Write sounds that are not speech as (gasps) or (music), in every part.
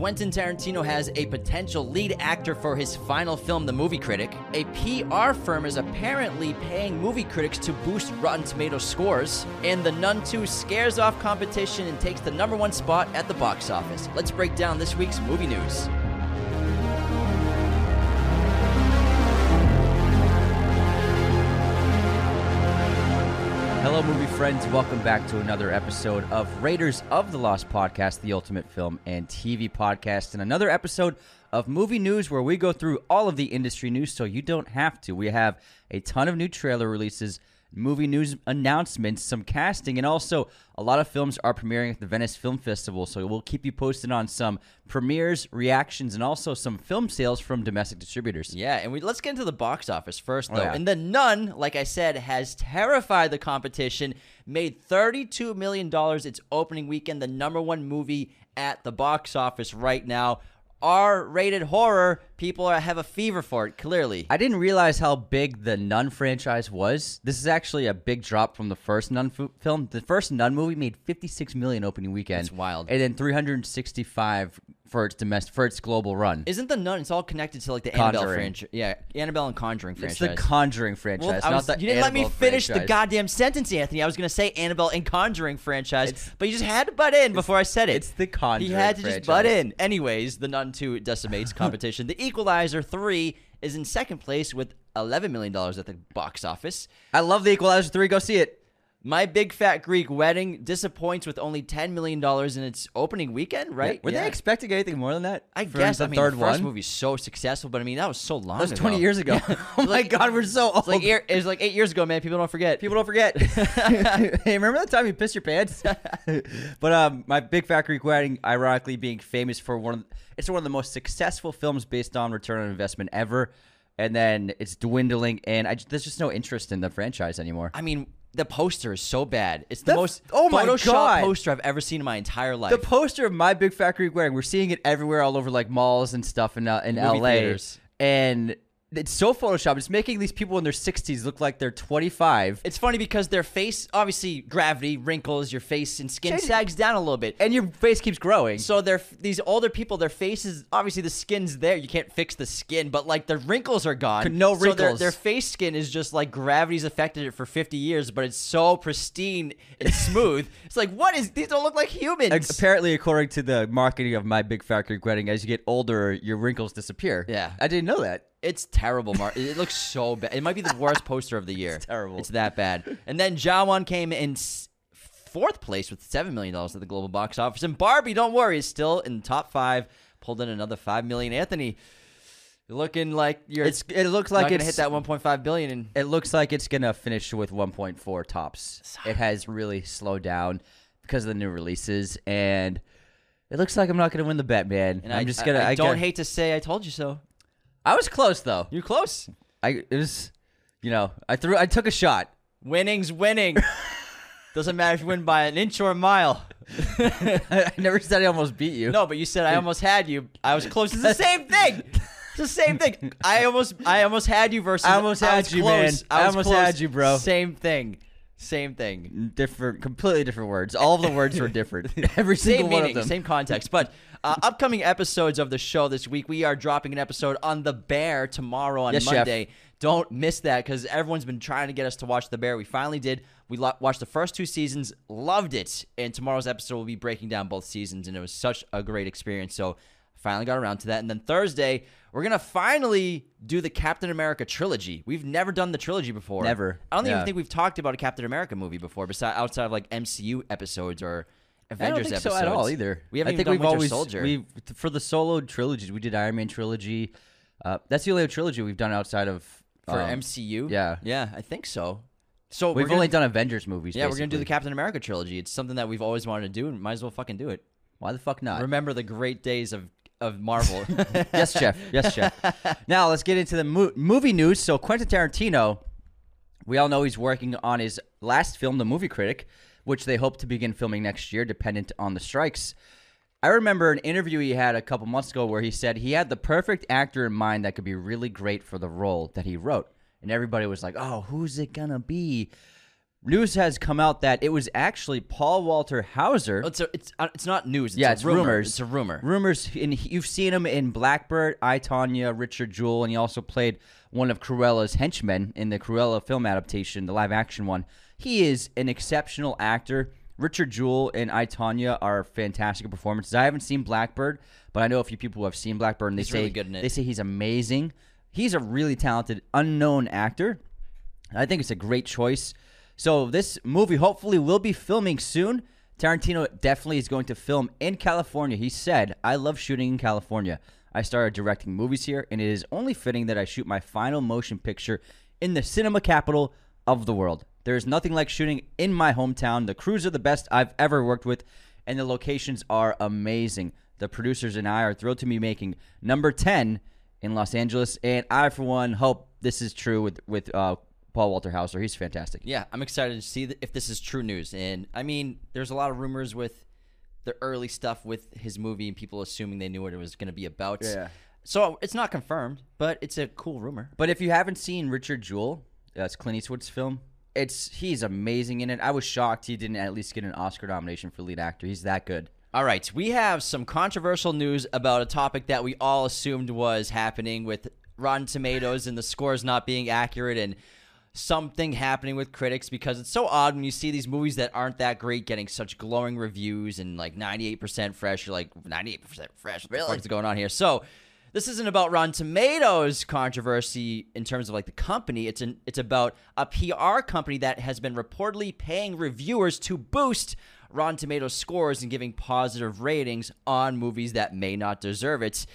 Quentin Tarantino has a potential lead actor for his final film, The Movie Critic. A PR firm is apparently paying movie critics to boost Rotten Tomatoes scores. And The Nun 2 scares off competition and takes the number one spot at the box office. Let's break down this week's movie news. Hello, movie friends. Welcome back to another episode of Raiders of the Lost podcast, the ultimate film and TV podcast, and another episode of movie news where we go through all of the industry news so you don't have to. We have a ton of new trailer releases, movie news announcements, some casting, and also a lot of films are premiering at the Venice Film Festival. So we'll keep you posted on some premieres, reactions, and also some film sales from domestic distributors. Yeah, and we let's get into the box office first, Oh, though. yeah. And the Nun, like I said, has terrified the competition. Made thirty-two million dollars its opening weekend, the number one movie at the box office right now. R-rated horror, people are, have a fever for it. Clearly, I didn't realize how big the Nun franchise was. This is actually a big drop from the first Nun f- film. The first Nun movie made 56 million opening weekend. It's wild. And then 365 for its domestic for its global run. isn't the Nun? It's all connected to like the Annabelle Conjuring. franchise. Yeah, Annabelle and Conjuring it's franchise. the Conjuring franchise, Well, not was- the you didn't let me Annabelle finish the franchise. goddamn sentence, Anthony. I was going to say Annabelle and Conjuring franchise, It's- but you just had to butt in before I said it. it's the Conjuring He had to just butt franchise. in. Anyways, the Nun 2 decimates (laughs) competition. the Equalizer 3 is in second place with $11 million at the box office. I love the Equalizer 3. Go see it. My Big Fat Greek Wedding disappoints with only $10 million in its opening weekend, right? Were Yeah. they expecting anything more than that? I guess. the I mean, third the first one. movie's so successful, but I mean, that was so long That was ago. 20 years ago. (laughs) (laughs) oh my like- god, we're so old. It's like, it was like eight years ago, man. People don't forget. People don't forget. (laughs) hey, remember the time you pissed your pants? but um, my Big Fat Greek Wedding, ironically, being famous for one of it's one of the most successful films based on return on investment ever, and then it's dwindling, and I, there's just no interest in the franchise anymore. I mean, the poster is so bad. It's the, most oh my Photoshop God. poster I've ever seen in my entire life. The poster of my Big Fat Greek Wedding, we're seeing it everywhere, all over like malls and stuff in uh, in Movie LA, theaters. and it's so photoshopped. It's making these people in their 60s look like they're 25. it's funny because their face, obviously, gravity, wrinkles, your face and skin Change- sags down a little bit. and your face keeps growing. Mm. So they're these older people, their faces, obviously the skin's there. You can't fix the skin, but like the wrinkles are gone. No So their, wrinkles. their face skin is just like gravity's affected it for 50 years, but it's so pristine and (laughs) smooth. it's like, what is, these don't look like humans. Apparently, according to the marketing of my Big Fat Greek Wedding, as you get older, your wrinkles disappear. Yeah. I didn't know that. It's terrible, Mark. It looks so bad. It might be the worst poster of the year. It's terrible. It's that bad. And then Jawan came in fourth place with seven million dollars at the global box office, and Barbie, don't worry, is still in the top five. Pulled in another 5 million. Anthony, looking like you're. It's it looks like it's hit that 1.5 billion. And It looks like it's gonna finish with 1.4 tops. It has really slowed down because of the new releases, and it looks like I'm not gonna win the bet, man. and I'm I, just gonna. I, I I don't got- hate to say I told you so. I was close though. You're close. I it was, you know, I threw. I took a shot. Winning's winning. (laughs) Doesn't matter if you win by an inch or a mile. (laughs) I never said I almost beat you. No, but you said I almost had you. I was close. It's the same thing. (laughs) It's the same thing. I almost, I almost had you versus. I almost had was you, close. man. I was almost close. had you, bro. Same thing. Same thing. different, completely different words. All of the words were different. Every single Same one meaning, of them. same context. But uh, upcoming episodes of the show this week, we are dropping an episode on The Bear tomorrow on Yes, chef. Monday. Don't miss that because everyone's been trying to get us to watch The Bear. We finally did. We lo- watched the first two seasons, loved it, and tomorrow's episode will be breaking down both seasons, and it was such a great experience. So finally got around to that. And then Thursday, we're gonna finally do the Captain America trilogy. We've never done the trilogy before. Never. I don't even think we've talked about a Captain America movie before, besides outside of like MCU episodes or I Avengers don't think episodes so at all either. We haven't I think done we've Winter always Soldier. we for the solo trilogies. We did Iron Man trilogy. Uh, that's the only trilogy we've done outside of for um, MCU. yeah. yeah, I think so. So We've only gonna, done Avengers movies. yeah, we're gonna do the. Captain America trilogy. It's something that we've always wanted to do, and might as well fucking do it. Why the fuck not? Remember the great days of of Marvel. (laughs) yes, Jeff. Yes, Jeff. (laughs) now let's get into the mo- movie news. So Quentin Tarantino, we all know he's working on his last film, The Movie Critic, which they hope to begin filming next year, dependent on the strikes. I remember an interview he had a couple months ago where he said he had the perfect actor in mind that could be really great for the role that he wrote. And everybody was like, oh, who's it gonna be? news has come out that it was actually Paul Walter Hauser. It's a, it's uh, it's not news. It's yeah, a it's rumor. rumors. It's a rumor. Rumors, and you've seen him in Blackbird, I Tonya, Richard Jewell, and he also played one of Cruella's henchmen in the Cruella film adaptation, the live action one. He is an exceptional actor. Richard Jewell and I Tonya are fantastic performances. I haven't seen Blackbird, but I know a few people who have seen Blackbird, and they He's say really good in it. they say he's amazing. He's a really talented unknown actor. I think it's a great choice. So this movie hopefully will be filming soon. Tarantino definitely is going to film in California. He said, "I love shooting in California. I started directing movies here, and it is only fitting that I shoot my final motion picture in the cinema capital of the world. There is nothing like shooting in my hometown. The crews are the best I've ever worked with, and the locations are amazing. The producers and I are thrilled to be making number 10 in Los Angeles, and I, for one, hope this is true with with uh, Paul Walter Hauser. He's fantastic. Yeah, I'm excited to see if this is true news. And I mean, there's a lot of rumors with the early stuff with his movie and people assuming they knew what it was going to be about. Yeah. So it's not confirmed, but it's a cool rumor. But if you haven't seen Richard Jewell, that's Clint Eastwood's film. It's he's amazing in it. I was shocked he didn't at least get an Oscar nomination for lead actor. He's that good. All right, we have some controversial news about a topic that we all assumed was happening with Rotten Tomatoes and the scores not being accurate and something happening with critics because it's so odd when you see these movies that aren't that great getting such glowing reviews and like 98% fresh. You're like, 98% fresh? What the fuck is going on here? So, this isn't about Rotten Tomatoes controversy in terms of like the company. It's an it's about a PR company that has been reportedly paying reviewers to boost Rotten Tomatoes scores and giving positive ratings on movies that may not deserve it.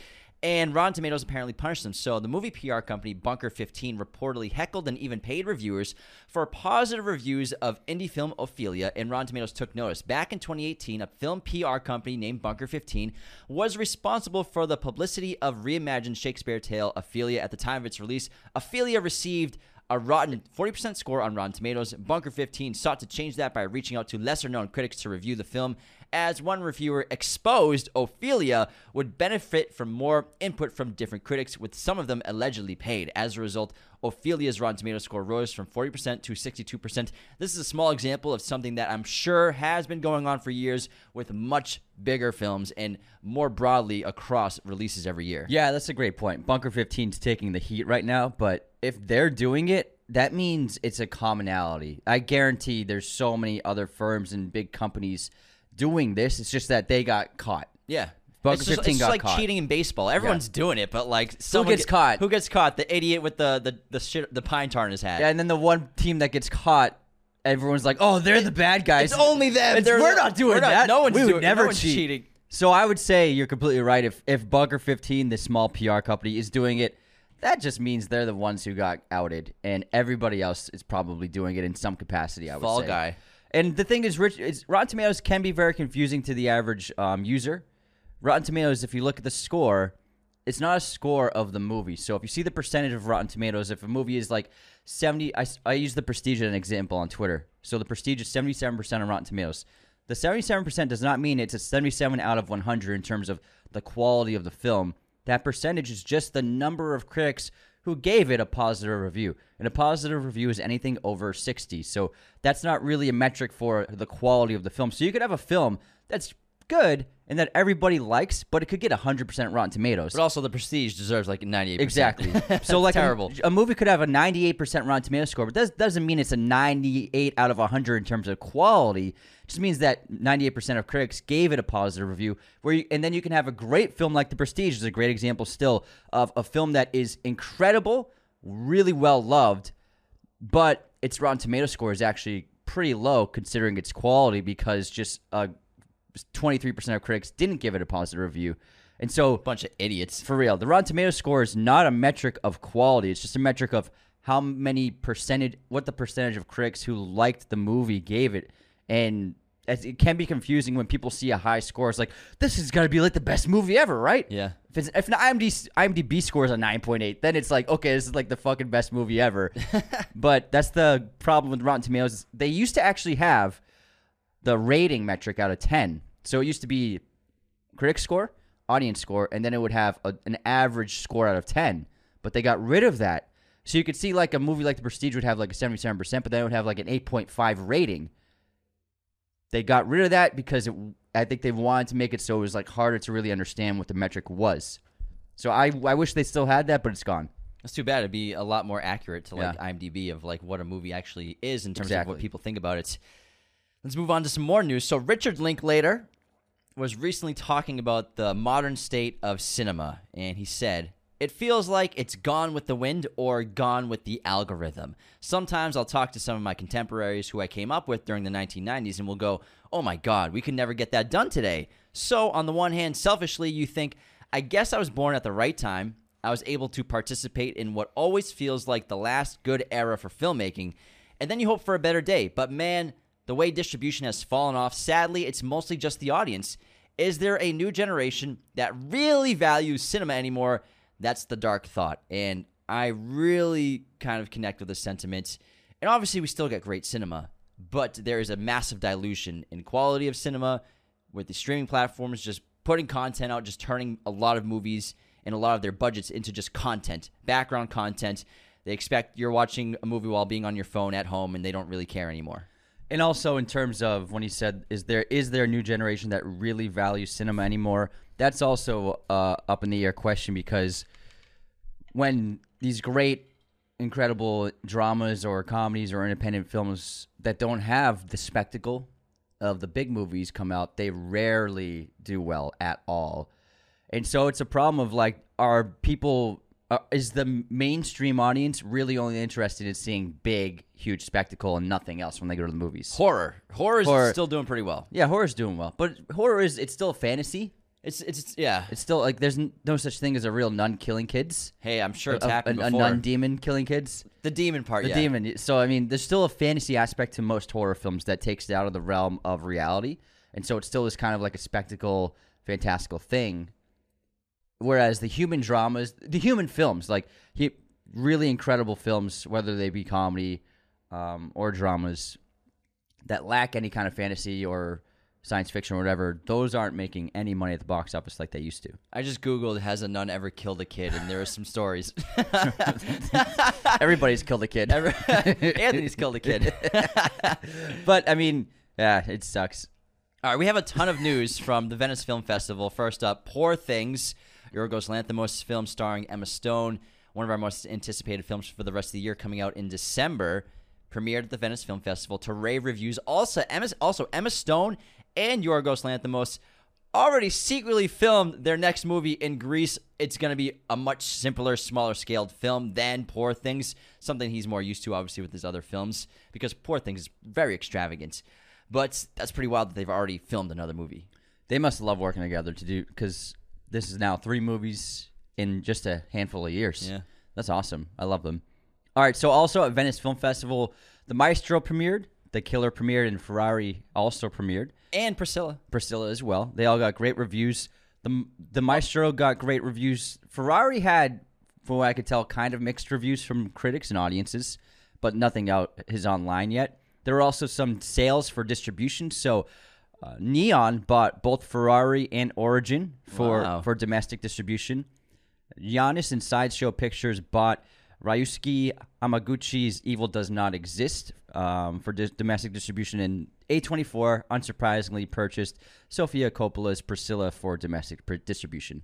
And Rotten Tomatoes apparently punished them. So the movie PR company Bunker 15 reportedly heckled and even paid reviewers for positive reviews of indie film Ophelia, and Rotten Tomatoes took notice. Back in 2018, a film PR company named Bunker 15 was responsible for the publicity of reimagined Shakespeare tale Ophelia at the time of its release. Ophelia received a rotten 40% score on Rotten Tomatoes. Bunker 15 sought to change that by reaching out to lesser known critics to review the film. As one reviewer exposed, Ophelia would benefit from more input from different critics, with some of them allegedly paid. As a result, Ophelia's Rotten Tomatoes score rose from 40% to 62%. This is a small example of something that I'm sure has been going on for years with much bigger films and more broadly across releases every year. Yeah, that's a great point. Bunker 15's taking the heat right now, but if they're doing it, that means it's a commonality. I guarantee there's so many other firms and big companies doing this. It's just that they got caught. Yeah. Bunker it's just, 15 it's like caught. cheating in baseball. Everyone's doing it, but like someone gets get- caught? Who gets caught? The idiot with the the the shit, the pine tar in his hat. Yeah, and then the one team that gets caught, everyone's like, "Oh, they're the bad guys." It's only them. It's- we're not doing we're not- that. no one's we would doing- never no cheat. cheating. So I would say you're completely right. If if Bunker 15, the small PR company, is doing it, that just means they're the ones who got outed, and everybody else is probably doing it in some capacity. I would Fall say. guy. And the thing is, Rich, is Rotten Tomatoes can be very confusing to the average um, user. Rotten Tomatoes, if you look at the score, it's not a score of the movie. So if you see the percentage of Rotten Tomatoes, if a movie is like 70, I, I use the Prestige as an example on Twitter. So the Prestige is 77% on Rotten Tomatoes. The 77% does not mean it's a 77 out of 100 in terms of the quality of the film. That percentage is just the number of critics who gave it a positive review. And a positive review is anything over 60. So that's not really a metric for the quality of the film. So you could have a film that's good and that everybody likes, but it could get 100% Rotten Tomatoes. But also, the Prestige deserves like 98. Exactly. (laughs) so like a- terrible. A, movie could have a 98% Rotten Tomato score, but that doesn't mean it's a 98 out of 100 in terms of quality. Just means that 98% of critics gave it a positive review. Where you, and then you can have a great film like The Prestige is a great example still of a film that is incredible, really well loved, but its Rotten Tomato score is actually pretty low considering its quality because just uh, 23% of critics didn't give it a positive review. And so bunch of idiots. for real. The Rotten Tomato score is not a metric of quality. It's just a metric of how many percentage, what the percentage of critics who liked the movie gave it, and as- it can be confusing when people see a high score. It's like this is gonna be like the best movie ever, right? Yeah. If it's if an IMDb IMDb score is a nine point eight, then it's like okay, this is like the fucking best movie ever. (laughs) but that's the problem with Rotten Tomatoes. is They used to actually have the rating metric out of ten. So it used to be critic score, audience score, and then it would have a, an average score out of 10. But they got rid of that So you could see like a movie like The Prestige would have like a 77%, but then it would have like an 8.5 rating. They got rid of that because it, I think they wanted to make it so it was like harder to really understand what the metric was. So I, I wish they still had that, but it's gone. That's too bad. It'd be a lot more accurate to like IMDb of like what a movie actually is in terms of what people think about it. Let's move on to some more news. So Richard Linklater was recently talking about the modern state of cinema, and he said, "It feels like it's gone with the wind or gone with the algorithm. Sometimes I'll talk to some of my contemporaries who I came up with during the 1990s, and we'll go, "Oh my God, we could never get that done today." So on the one hand, selfishly, you think, "I guess I was born at the right time." I was able to participate in what always feels like the last good era for filmmaking, and then you hope for a better day. But man, the way distribution has fallen off, sadly, it's mostly just the audience. Is there a new generation that really values cinema anymore? That's the dark thought. And I really kind of connect with the sentiment. And obviously, we still get great cinema, but there is a massive dilution in quality of cinema with the streaming platforms just putting content out, just turning a lot of movies and a lot of their budgets into just content, background content. They expect you're watching a movie while being on your phone at home, and they don't really care anymore. And also in terms of when he said, "Is there is there a new generation that really values cinema anymore?" That's also uh, up in the air question because when these great, incredible dramas or comedies or independent films that don't have the spectacle of the big movies come out, they rarely do well at all. And so it's a problem of like, are people, uh, is the mainstream audience really only interested in seeing big, huge spectacle and nothing else when they go to the movies? Horror, horror is Horror. still doing pretty well. Yeah, horror's doing well, but horror is it's still fantasy. It's it's yeah. It's still like there's n- no such thing as a real nun killing kids. Hey, I'm sure it's a, happened a, a before. nun demon killing kids. the demon part, The yeah. demon. So I mean, there's still a fantasy aspect to most horror films that takes it out of the realm of reality, and so it still is kind of like a spectacle, fantastical thing. Whereas the human dramas, the human films, like he, really incredible films, whether they be comedy um, or dramas, that lack any kind of fantasy or science fiction or whatever, those aren't making any money at the box office like they used to. I just googled has a nun ever killed a kid, and there are some stories. (laughs) Everybody's killed a kid. (laughs) Anthony's killed a kid. (laughs) but I mean, yeah, it sucks. All right, we have a ton of news from the Venice Film Festival. First up, Poor Things, Yorgos Lanthimos film starring Emma Stone, one of our most anticipated films for the rest of the year, coming out in December. Premiered at the Venice Film Festival to rave reviews. Also, Emma, also Emma Stone and Yorgos Lanthimos already secretly filmed their next movie in Greece. It's going to be a much simpler, smaller scaled film than Poor Things, something he's more used to, obviously, with his other films, because Poor Things is very extravagant. But that's pretty wild that they've already filmed another movie. They must love working together to do because this is now three movies in just a handful of years. Yeah. that's awesome. I love them. All right, so also at Venice Film Festival, The Maestro premiered, The Killer premiered, and Ferrari also premiered. And Priscilla. Priscilla as well. They all got great reviews. The the Maestro got great reviews. Ferrari had, from what I could tell, kind of mixed reviews from critics and audiences, but nothing out is online yet. There were also some sales for distribution. So uh, Neon bought both Ferrari and Origin for Wow. for domestic distribution. Janus and Sideshow Pictures bought Ryusuke Hamaguchi's Evil Does Not Exist um, for dis- domestic distribution, and A24 unsurprisingly purchased Sofia Coppola's Priscilla for domestic pr- distribution.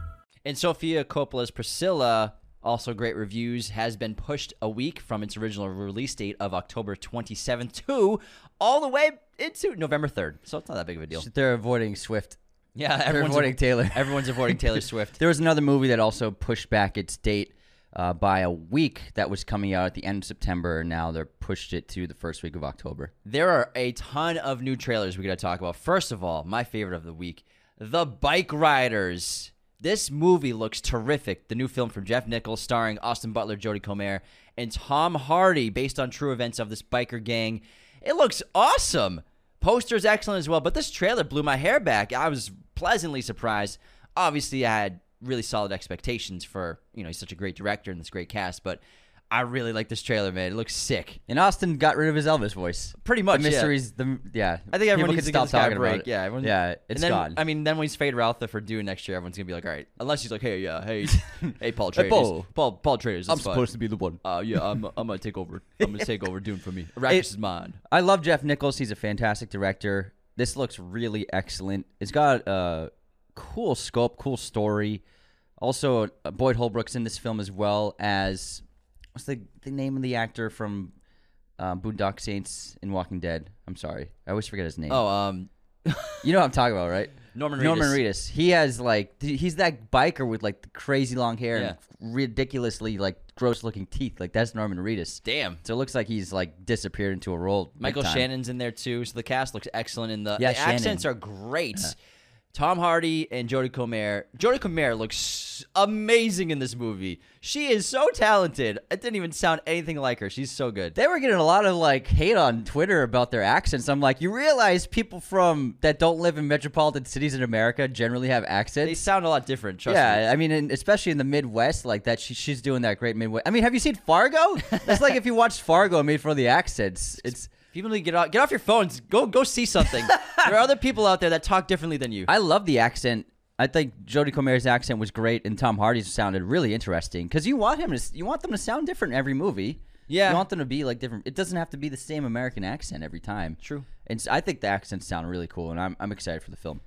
And Sofia Coppola's Priscilla Also, great reviews. Has been pushed a week from its original release date of October 27th to all the way into November 3rd. So it's not that big of a deal. They're avoiding Swift. Yeah, everyone's avoiding Taylor. (laughs) Everyone's avoiding Taylor Swift. There was another movie that also pushed back its date uh, by a week that was coming out at the end of September. and Now they're pushed it to the first week of October. There are a ton of new trailers we got to talk about. First of all, my favorite of the week, The Bike Riders. This movie looks terrific. The new film from Jeff Nichols, starring Austin Butler, Jodie Comer, and Tom Hardy, based on true events of this biker gang. It looks awesome. Poster's excellent as well, but this trailer blew my hair back. I was pleasantly surprised. Obviously, I had really solid expectations for you know he's such a great director and this great cast, but I really like this trailer, man. It looks sick. And Austin got rid of his Elvis voice. Pretty much, The yeah. The yeah. I think everyone needs to can stop talking about it. Yeah, everyone, yeah, it's then, gone. I mean, then when he's Feyd-Rautha for Dune next year, everyone's gonna be like, all right, unless he's like, hey, yeah, hey, (laughs) hey, Paul Hey, Traders, Paul. Paul, Paul Atreides, I'm fine. supposed to be the one. Uh, yeah, I'm, I'm gonna take over. I'm gonna take over Dune for me. (laughs) Arrakis is mine. I love Jeff Nichols. He's a fantastic director. This looks really excellent. It's got a cool scope, cool story. Also, uh, Boyd Holbrook's in this film as well as what's the the name of the actor from um, Boondock Saints and Walking Dead? I'm sorry, I always forget his name. Oh, um, (laughs) you know what I'm talking about, right? Norman Reedus. Norman Reedus. He has like th- he's that biker with like the crazy long hair Yeah. and ridiculously like gross looking teeth. Like that's Norman Reedus. damn. So it looks like he's like disappeared into a role. big Michael time. Shannon's in there too, so the cast looks excellent. And the, Yeah, the accents are great. Tom Hardy and Jodie Comer. Jodie Comer looks amazing in this movie. She is so talented. It didn't even sound anything like her. She's so good. They were getting a lot of like hate on Twitter about their accents. I'm like, you realize people from that don't live in metropolitan cities in America generally have accents. They sound a lot different. Trust me. yeah, I mean, and especially in the Midwest, like that. She, she's doing that great Midwest. I mean, have you seen Fargo? That's like if you watched Fargo made for the accents. It's People need to get off, get off your phones. Go go see something. (laughs) there are other people out there that talk differently than you. I love the accent. I think Jodie Comer's accent was great, and Tom Hardy's sounded really interesting because you want him to, you want them to sound different in every movie. Yeah. you want them to be like different. It doesn't have to be the same American accent every time. True. And I think the accents sound really cool, and I'm I'm excited for the film.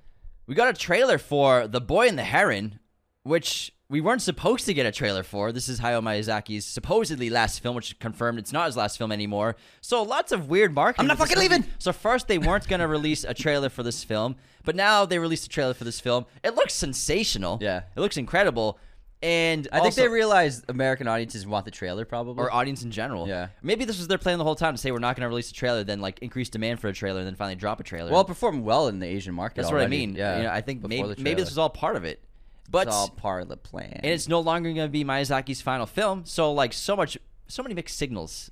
we got a trailer for The Boy and the Heron, which we weren't supposed to get a trailer for. This is Hayao Miyazaki's supposedly last film, which confirmed it's not his last film anymore. So lots of weird marketing. I'm not fucking leaving! So first they weren't going to release a trailer for this film, but now they released a trailer for this film. It looks sensational. Yeah. It looks incredible. And I think they realized American audiences want the trailer, probably. or audience in general. Yeah. Maybe this was their plan the whole time to say we're not going to release a trailer, then like increase demand for a trailer, and then finally drop a trailer. well, it performed well in the Asian market. that's what I mean. Yeah, You know, I think maybe, maybe this was all part of it. But It's all part of the plan. and it's no longer going to be Miyazaki's final film. So like so much, so many mixed signals.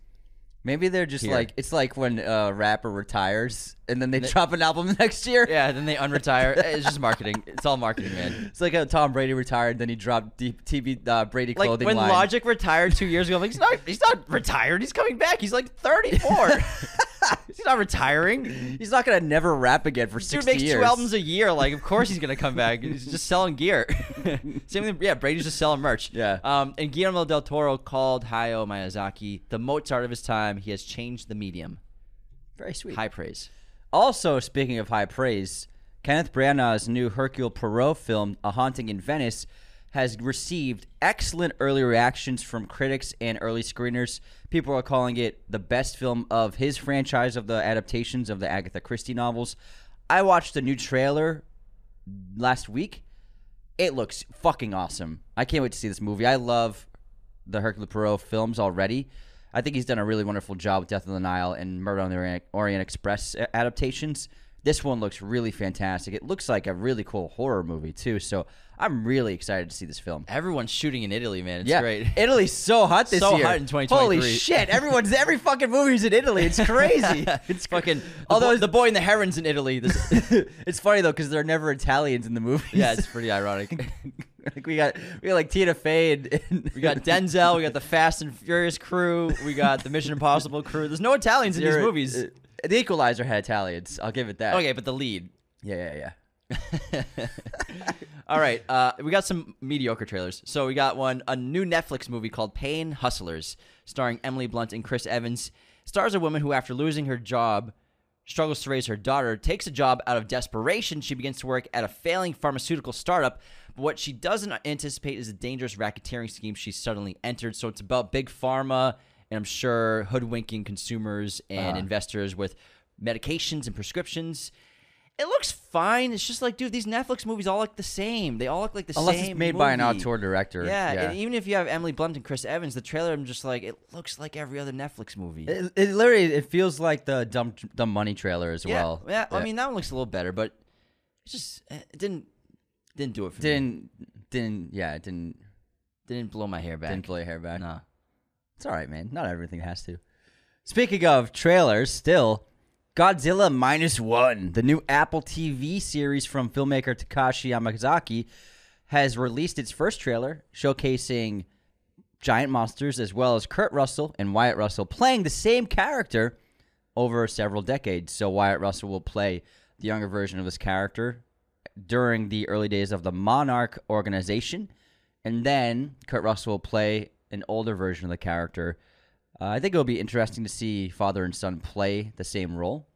maybe they're just Here. like it's like when a rapper retires and then they drop an album (laughs) next year. Yeah, then they unretire. it's just marketing. It's all marketing, man. It's like how Tom Brady retired, then he dropped D- TV uh, Brady Like clothing when line. Logic retired two years ago, I'm like he's not. He's not retired. He's coming back. He's like 34. (laughs) (laughs) he's not retiring. He's not gonna never rap again for six Dude sixty makes years. two albums a year. Like, of course he's gonna come back. He's just selling gear. (laughs) Same thing. Yeah, Brady's just selling merch. Yeah. Um, and Guillermo del Toro called Hayao Miyazaki the Mozart of his time. He has changed the medium. Very sweet. High praise. Also, speaking of high praise, Kenneth Branagh's new Hercule Poirot film, A Haunting in Venice, has received excellent early reactions from critics and early screeners. People are calling it the best film of his franchise of the adaptations of the Agatha Christie novels. I watched the new trailer last week. It looks fucking awesome. I can't wait to see this movie. I love the Hercule Poirot films already. I think he's done a really wonderful job with Death of the Nile and Murder on the Orient Express adaptations. This one looks really fantastic. It looks like a really cool horror movie too. So I'm really excited to see this film. Everyone's shooting in Italy, man. It's yeah, great. (laughs) Italy's so hot this So year. hot in 2023. Holy shit! Everyone's (laughs) every fucking movie's in Italy. It's crazy. (laughs) it's fucking. Although Although the boy in the herons in Italy. This, it's funny though because there are never Italians in the movies. yeah, it's pretty ironic. like we got we got like Tina Fey and, and We got Denzel. We got the Fast and Furious crew. We got the Mission Impossible crew. There's no Italians in these movies. Uh, the Equalizer had Italians. I'll give it that. Okay, but the lead. Yeah, yeah, yeah. (laughs) All right, uh, we got some mediocre trailers. So we got one, a new Netflix movie called Pain Hustlers, starring Emily Blunt and Chris Evans. Stars a woman who, after losing her job, struggles to raise her daughter, takes a job out of desperation. She begins to work at a failing pharmaceutical startup, But What she doesn't anticipate is a dangerous racketeering scheme she suddenly entered. So it's about big pharma and I'm sure hoodwinking consumers and Uh-huh. investors with medications and prescriptions. It looks fine. It's just like, dude, these Netflix movies all look the same. They all look like the Unless same. Unless it's made by an movie. auteur director. Yeah, and even if you have Emily Blunt and Chris Evans, the trailer, I'm just like, it looks like every other Netflix movie. It, it literally it feels like the dumb dumb money trailer as yeah, well. yeah. I mean, that one looks a little better, but it just eh, it didn't didn't do it for me. didn't didn't yeah it didn't Didn't blow my hair back. didn't blow your hair back. Nah. It's all right, man. Not everything has to. Speaking of trailers, still Godzilla minus one, the new Apple TV series from filmmaker Takashi Yamazaki, has released its first trailer showcasing giant monsters as well as Kurt Russell and Wyatt Russell playing the same character over several decades. So Wyatt Russell will play the younger version of this character during the early days of the Monarch organization, and then Kurt Russell will play an older version of the character. Uh, I think it'll be interesting to see father and son play the same role.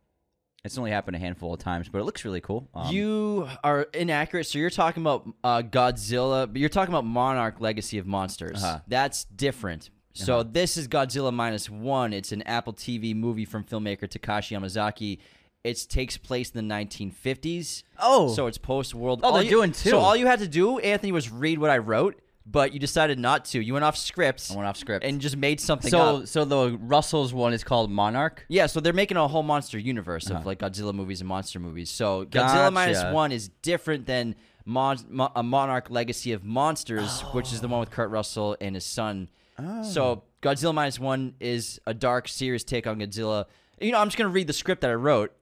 It's only happened a handful of times, but it looks really cool. Um, you are inaccurate. So you're talking about uh, Godzilla, but you're talking about Monarch Legacy of Monsters. Uh-huh. That's different. So this is Godzilla minus one. It's an Apple TV movie from filmmaker Takashi Yamazaki. It takes place in the 1950s. Oh. so it's post World. Oh, they're doing two. So all you had to do, Anthony, was read what I wrote, but you decided not to. You went off script. I went off script. and just made something so, up. so the Russell's one is called Monarch. Yeah, so they're making a whole monster universe of uh-huh. like Godzilla movies and monster movies. So Godzilla minus Gotcha. one is different than Mon- Mo- a Monarch Legacy of Monsters, (gasps) which is the one with Kurt Russell and his son. Oh. So Godzilla minus one is a dark, serious take on Godzilla. You know, I'm just gonna read the script that I wrote.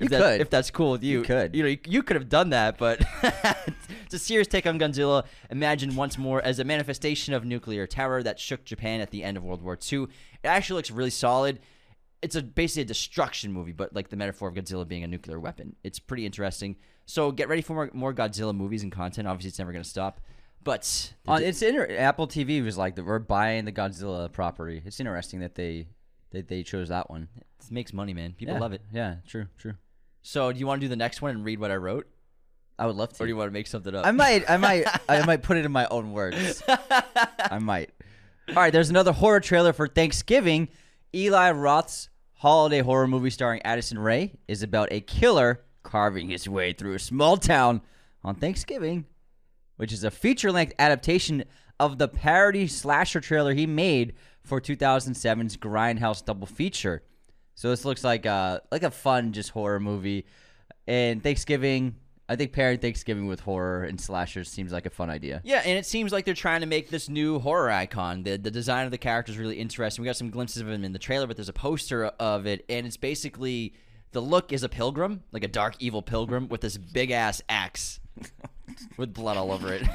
You If, that- could. if that's cool with you. You could. You know, you, you could have done that, but (laughs) it's a serious take on Godzilla. Imagined once more as a manifestation of nuclear terror that shook Japan at the end of World War II. It actually looks really solid. It's a basically a destruction movie, but like the metaphor of Godzilla being a nuclear weapon. It's pretty interesting. So get ready for more, more Godzilla movies and content. Obviously, it's never going to stop. But the On it's inter- Apple TV was like we're buying the Godzilla property. It's interesting that they they, they chose that one. it makes money, man. People Yeah. love it. Yeah, true, true. So do you want to do the next one and read what I wrote, I would love to. or do you want to make something up? I might, I might, (laughs) I might put it in my own words. (laughs) I might. All right, there's another horror trailer for Thanksgiving. Eli Roth's holiday horror movie starring Addison Rae is about a killer carving his way through a small town on Thanksgiving, which is a feature-length adaptation of the parody slasher trailer he made for 2007's Grindhouse double feature. So this looks like a like a fun just horror movie. And Thanksgiving, I think pairing Thanksgiving with horror and slashers seems like a fun idea. Yeah, and it seems like they're trying to make this new horror icon. The the design of the character is really interesting. We got some glimpses of him in the trailer, but there's a poster of it, and it's basically the look is a pilgrim, like a dark evil pilgrim with this big ass axe (laughs) with blood all over it. (laughs)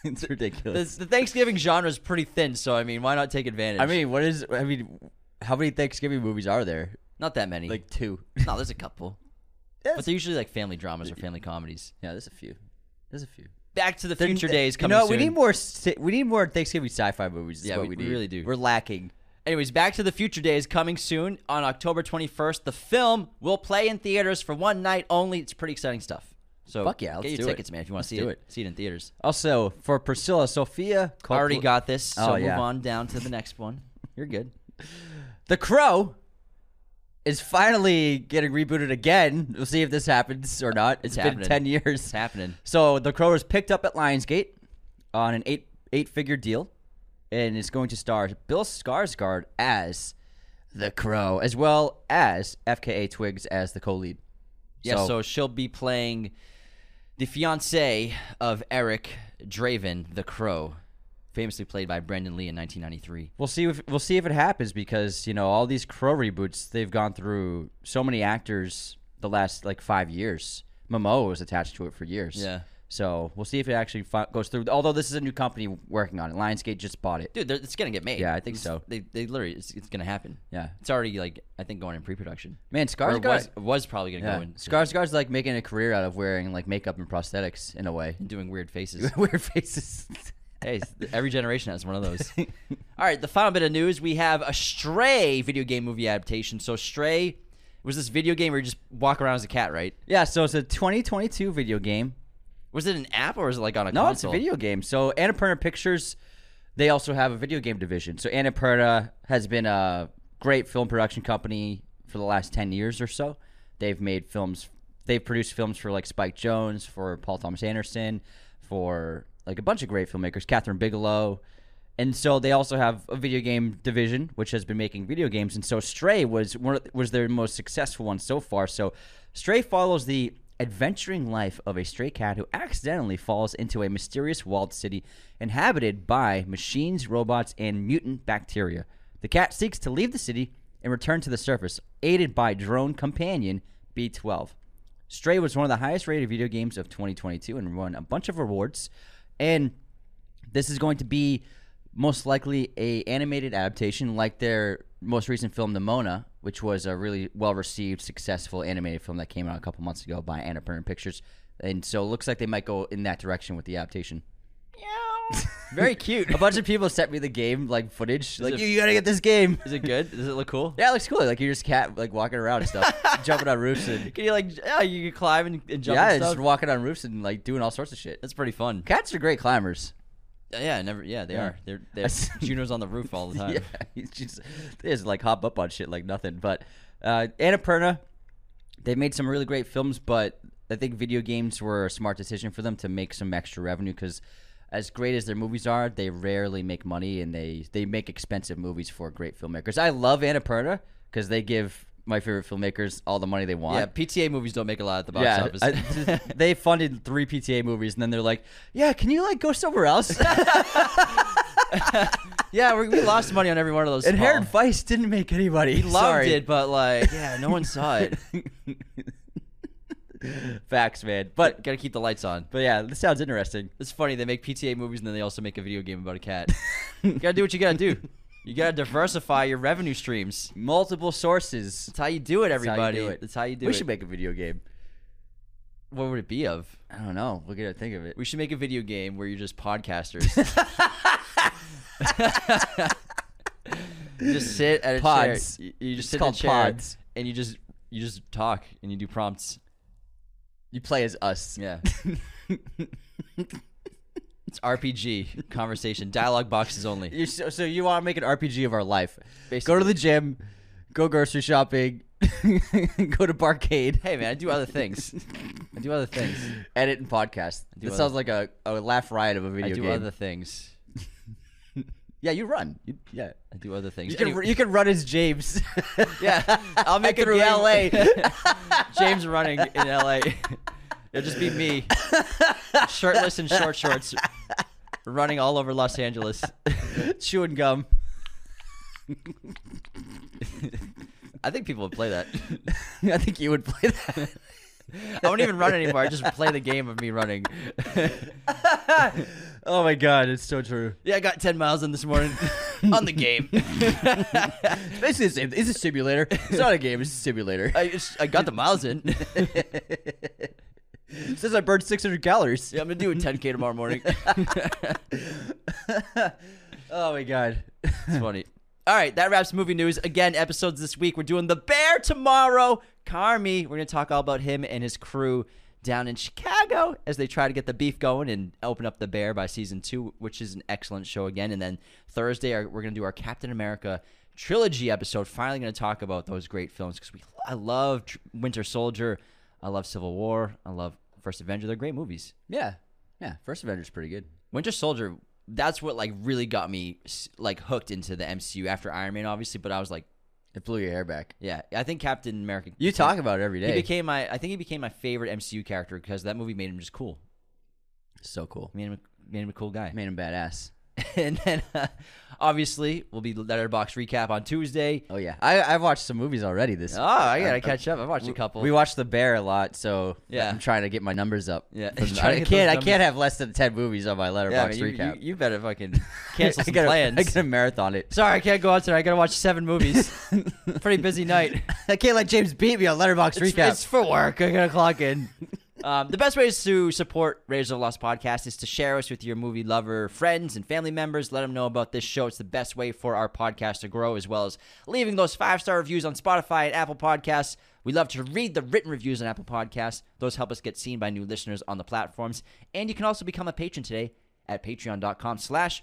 (laughs) it's ridiculous. the Thanksgiving genre is pretty thin, so I mean, why not take advantage? I mean, what is? I mean, how many Thanksgiving movies are there? not that many. Like two. (laughs) no, there's a couple, (laughs) but they're usually like family dramas or family comedies. Yeah, there's a few. There's a few. Back to the Future Days You coming know, we soon. need more. We need more Thanksgiving sci-fi movies. is Yeah, what we- we, we really do. We're lacking. Anyways, Back to the Future Days coming soon on October 21st. The film will play in theaters for one night only. It's pretty exciting stuff. So Fuck yeah, let's get your do it. tickets, man, if you want Let's to see do it. it. See it in theaters. Also, for Priscilla, Sofia Already got this, so Oh, yeah. move on down to the next one. You're good. (laughs) The Crow is finally getting rebooted again. We'll see if this happens or not. It's been happening. ten years. It's happening. So The Crow was picked up at Lionsgate on an eight eight figure deal, and is going to star Bill Skarsgård as the Crow, as well as FKA Twigs as the co-lead. Yeah, so, she'll be playing the fiance of Eric Draven, the Crow, famously played by Brandon Lee in 1993. We'll see if we'll see if it happens because you know all these Crow reboots they've gone through so many actors the last like five years. Momoa was attached to it for years. Yeah. So we'll see if it actually fi- goes through. Although this is a new company working on it, Lionsgate just bought it. Dude, they're- it's gonna get made. Yeah, I think It's- so. They, they literally, it's, it's gonna happen. Yeah. It's already like I think going in pre-production. Man, Or Skarsgård was, was probably gonna Yeah. go in Skarsgård's like making a career out of wearing like makeup and prosthetics in a way. And doing weird faces. (laughs) Weird faces. (laughs) hey, every generation has one of those. (laughs) All right, the final bit of news: we have a Stray video game movie adaptation. So Stray was this video game where you just walk around as a cat, right? yeah, so it's a 2022 video game. Was it an app or was it like on a No, console? it's a video game. So Annapurna Pictures, they also have a video game division. So Annapurna has been a great film production company for the last ten years or so. They've made films. They've produced films for like Spike Jonze, for Paul Thomas Anderson, for like a bunch of great filmmakers, Kathryn Bigelow. And so they also have a video game division, which has been making video games. And so Stray was one of, was their most successful one so far. So Stray follows the adventuring life of a stray cat who accidentally falls into a mysterious walled city inhabited by machines, robots, and mutant bacteria. The cat seeks to leave the city and return to the surface, aided by drone companion B12. Stray was one of the highest rated video games of 2022 and won a bunch of awards. And this is going to be most likely a animated adaptation like their most recent film Nimona, which was a really well received, successful animated film that came out a couple months ago by Annapurna Pictures. And so it looks like they might go in that direction with the adaptation. (laughs) Very cute. A bunch of people sent me the game like footage, like it- you, you gotta get this game. Is it good? Does it look cool? Yeah, it looks cool. Like you're just cat like walking around and stuff, (laughs) jumping on roofs and Can you like? Yeah, you can climb and, and jump. yeah, and just walking on roofs and like doing all sorts of shit. That's pretty fun. Cats are great climbers. Yeah, never. Yeah, they Yeah. are. They're, (laughs) they're Juno's on the roof all the (laughs) time. Yeah, he's just they just like hop up on shit like nothing. But uh, Annapurna, they made some really great films, but I think video games were a smart decision for them to make some extra revenue because. As great as their movies are, they rarely make money, and they they make expensive movies for great filmmakers. I love Annapurna because they give my favorite filmmakers all the money they want. Yeah, PTA movies don't make a lot at the box Yeah, office. I- (laughs) they funded three PTA movies, and then they're like, "Yeah, can you like go somewhere else?" (laughs) yeah, we, we lost money on every one of those. Inherent Vice didn't make anybody. He loved Sorry. it, but like, yeah, no one saw it. (laughs) Facts, man. But But gotta keep the lights on. but yeah, this sounds interesting. It's funny they make PTA movies and then they also make a video game about a cat. you gotta do what you gotta do. You gotta diversify your revenue streams. Multiple sources. That's how you do it, everybody. That's how you do it. How you do we it. should make a video game. what would it be of? I don't know. We're gonna think of it. We should make a video game where you're just podcasters. (laughs) you just sit at a Pods. chair. You, you just It's sit called in a chair pods. and you just you just talk and you do prompts. You play as us. Yeah. (laughs) it's RPG conversation dialogue boxes only. You so, so you want to make an RPG of our life? Go to the gym, go grocery shopping, (laughs) go to barcade. Hey man, I do other things. I do other things. edit and podcast. This other- sounds like a, a laugh riot of a video I do game. other things. (laughs) yeah, you run. You, yeah, I do other things. you can Anyway- you can run as James. (laughs) yeah, I'll make it through game- LA. James running in LA. It'll just be me, shirtless and short shorts, running all over Los Angeles. (laughs) chewing gum. I think people would play that. (laughs) I think you would play that. I won't even run anymore. I just play the game of me running. (laughs) oh my god, it's so true. Yeah, I got 10 miles in this morning on the game. Basically the same. It's a simulator. It's not a game. It's a simulator. I, just, I got the miles in. Says I burned 600 calories. Yeah, I'm gonna do a 10k tomorrow morning. (laughs) Oh my god. It's funny. All right, that wraps movie news. Again, episodes this week. We're doing The Bear tomorrow. Carmy, we're going to talk all about him and his crew down in Chicago as they try to get the beef going and open up The Bear by season two, which is an excellent show again. And then Thursday, we're going to do our Captain America trilogy episode. Finally, going to talk about those great films because we I love Winter Soldier, I love Civil War, I love First Avenger. They're great movies. Yeah. Yeah. First Avenger's pretty good. Winter Soldier, that's what like really got me like hooked into the MCU after Iron Man, obviously. But I was like, It blew your hair back. yeah, I think Captain America. You talk about it every day. He became my. I think he became my favorite MCU character because that movie made him just cool. so cool. Made him made him a cool guy. Made him badass. (laughs) and then uh, obviously we'll be letterbox recap on Tuesday. Oh yeah. I I've watched some movies already this. Oh, I gotta catch up. I've watched a couple. We watched The Bear a lot, so Yeah. I'm trying to get my numbers up. Yeah. From- (laughs) I can't. I can't have less than ten movies on my yeah, letterbox man, you, recap. you, you better fucking (laughs) cancel I gotta, plans. I gotta marathon it. Sorry, I can't go out today. I gotta watch seven movies. Pretty busy night. I can't let James beat me on letterbox It's, recap. it's for work. I gotta clock in. Um, the best ways to support Raiders of the Lost podcast is to share us with your movie lover friends and family members. Let them know about this show. It's the best way for our podcast to grow, as well as leaving those five star reviews on Spotify and Apple Podcasts. We love to read the written reviews on Apple Podcasts. Those help us get seen by new listeners on the platforms. And you can also become a patron today at patreon.com slash